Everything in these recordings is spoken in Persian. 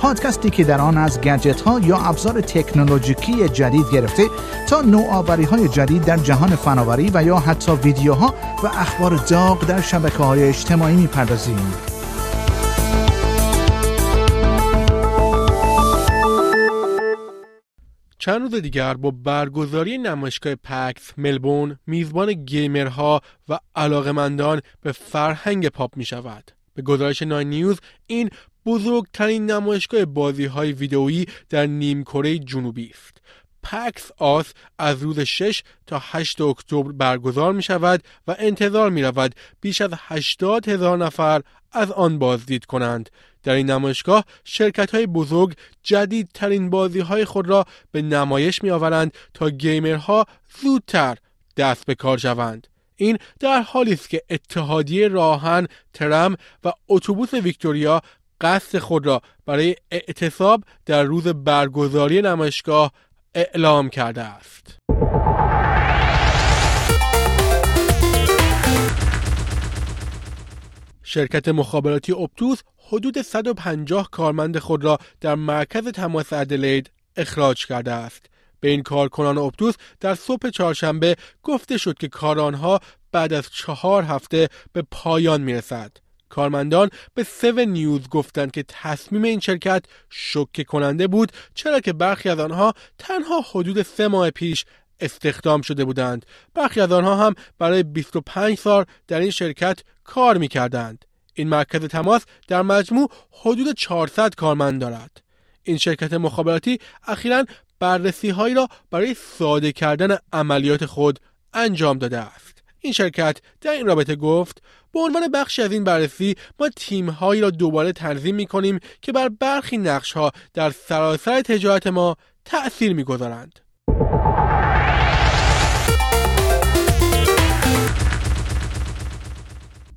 پادکستی که در آن از گجت ها یا ابزار تکنولوژیکی جدید گرفته تا نوآوری های جدید در جهان فناوری و یا حتی ویدیوها و اخبار داغ در شبکه های اجتماعی می‌پردازیم. چند روز دیگر با برگزاری نمایشگاه پکس ملبورن میزبان گیمرها و علاقمندان به فرهنگ پاپ می شود. به گزارش نای نیوز این بزرگترین نمایشگاه بازی های ویدئویی در نیمکره جنوبی است. پکس آس از روز 6 تا 8 اکتبر برگزار می شود و انتظار می رود بیش از 80 هزار نفر از آن بازدید کنند. در این نمایشگاه شرکت های بزرگ جدیدترین بازی های خود را به نمایش می آورند تا گیمرها زودتر دست به کار شوند. این در حالی است که اتحادیه راهن، ترم و اتوبوس ویکتوریا قصد خود را برای اعتصاب در روز برگزاری نمایشگاه اعلام کرده است. شرکت مخابراتی اپتوس حدود 150 کارمند خود را در مرکز تماس ادلید اخراج کرده است. به این کارکنان اپتوس در صبح چهارشنبه گفته شد که کار آنها بعد از چهار هفته به پایان می رسد. کارمندان به 7 نیوز گفتند که تصمیم این شرکت شوکه کننده بود چرا که برخی از آنها تنها حدود سه ماه پیش استخدام شده بودند. برخی از آنها هم برای 25 سال در این شرکت کار می کردند. این مرکز تماس در مجموع حدود 400 کارمند دارد. این شرکت مخابراتی اخیرا بررسی هایی را برای ساده کردن عملیات خود انجام داده است. این شرکت در این رابطه گفت به عنوان بخشی از این بررسی ما تیم هایی را دوباره تنظیم می کنیم که بر برخی نقش ها در سراسر تجارت ما تأثیر می گذارند.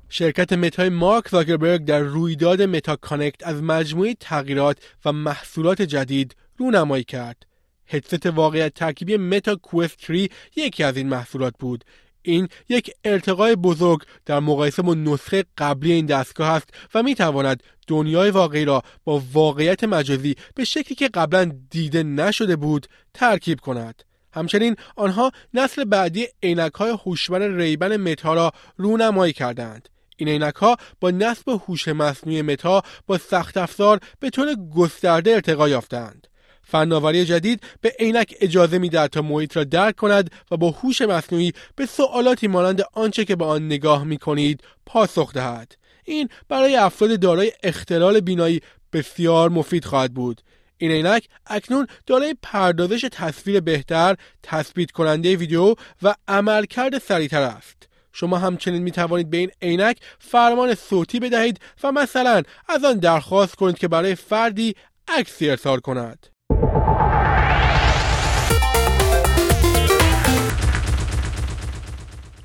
شرکت متای مارک زاکربرگ در رویداد Meta Connect از مجموعه تغییرات و محصولات جدید رونمایی کرد. هدست واقعیت ترکیبی Meta Quest 3 یکی از این محصولات بود این یک ارتقای بزرگ در مقایسه با نسخه قبلی این دستگاه است و می تواند دنیای واقعی را با واقعیت مجازی به شکلی که قبلا دیده نشده بود ترکیب کند. همچنین آنها نسل بعدی عینک های هوشمند ریبن متا را رونمایی کردند. این عینک ها با نصب هوش مصنوعی متا با سخت افزار به طور گسترده ارتقا یافتند. فناوری جدید به عینک اجازه می‌دهد تا محیط را درک کند و با هوش مصنوعی به سوالاتی مانند آنچه که به آن نگاه می کنید پاسخ دهد این برای افراد دارای اختلال بینایی بسیار مفید خواهد بود این عینک اکنون دارای پردازش تصویر بهتر، تثبیت کننده ویدیو و عملکرد سریعتر است. شما همچنین می توانید به این عینک فرمان صوتی بدهید و مثلا از آن درخواست کنید که برای فردی عکسی ارسال کند.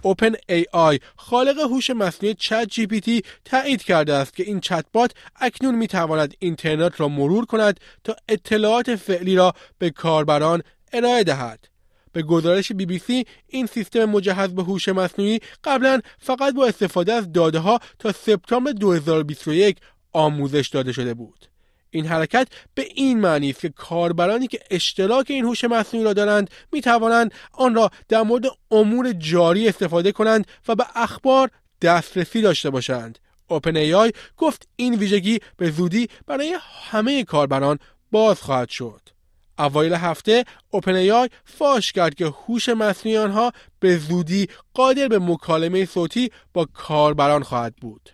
اوپن ای آی خالق هوش مصنوعی چت جی پی تی تایید کرده است که این چتبات اکنون می تواند اینترنت را مرور کند تا اطلاعات فعلی را به کاربران ارائه دهد. به گزارش بی بی سی این سیستم مجهز به هوش مصنوعی قبلا فقط با استفاده از داده ها تا سپتامبر 2021 آموزش داده شده بود. این حرکت به این معنی است که کاربرانی که اشتراک این هوش مصنوعی را دارند می توانند آن را در مورد امور جاری استفاده کنند و به اخبار دسترسی داشته باشند. اوپن ای آی گفت این ویژگی به زودی برای همه کاربران باز خواهد شد. اوایل هفته اوپن ای آی فاش کرد که هوش مصنوعی آنها به زودی قادر به مکالمه صوتی با کاربران خواهد بود.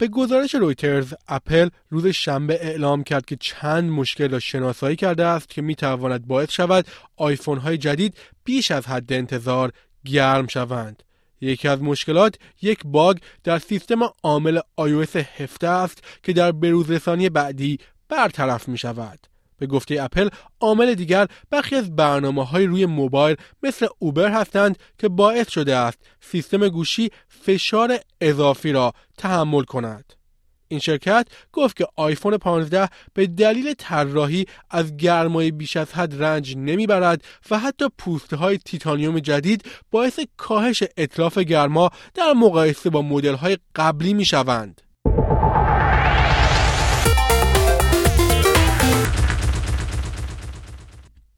به گزارش رویترز اپل روز شنبه اعلام کرد که چند مشکل را شناسایی کرده است که می تواند باعث شود آیفون های جدید بیش از حد انتظار گرم شوند. یکی از مشکلات یک باگ در سیستم عامل iOS 17 است که در بروزرسانی بعدی برطرف می شود. به گفته اپل عامل دیگر برخی از برنامه های روی موبایل مثل اوبر هستند که باعث شده است سیستم گوشی فشار اضافی را تحمل کند. این شرکت گفت که آیفون 15 به دلیل طراحی از گرمای بیش از حد رنج نمی‌برد و حتی پوسته های تیتانیوم جدید باعث کاهش اطلاف گرما در مقایسه با مدل های قبلی می شوند.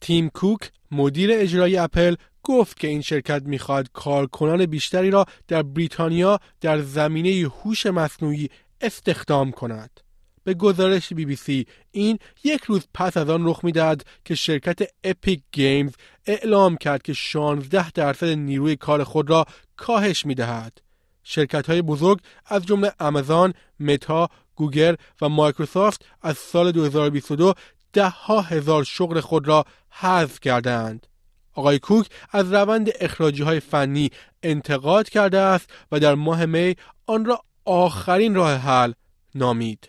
تیم کوک مدیر اجرایی اپل گفت که این شرکت می‌خواد کارکنان بیشتری را در بریتانیا در زمینه هوش مصنوعی استخدام کند. به گزارش بی بی سی این یک روز پس از آن رخ می‌دهد که شرکت اپیک گیمز اعلام کرد که 16 درصد نیروی کار خود را کاهش می دهد. شرکت های بزرگ از جمله آمازون، متا، گوگل و مایکروسافت از سال 2022 ده ها هزار شغل خود را حذف کردند. آقای کوک از روند اخراجی های فنی انتقاد کرده است و در ماه می آن را آخرین راه حل نامید.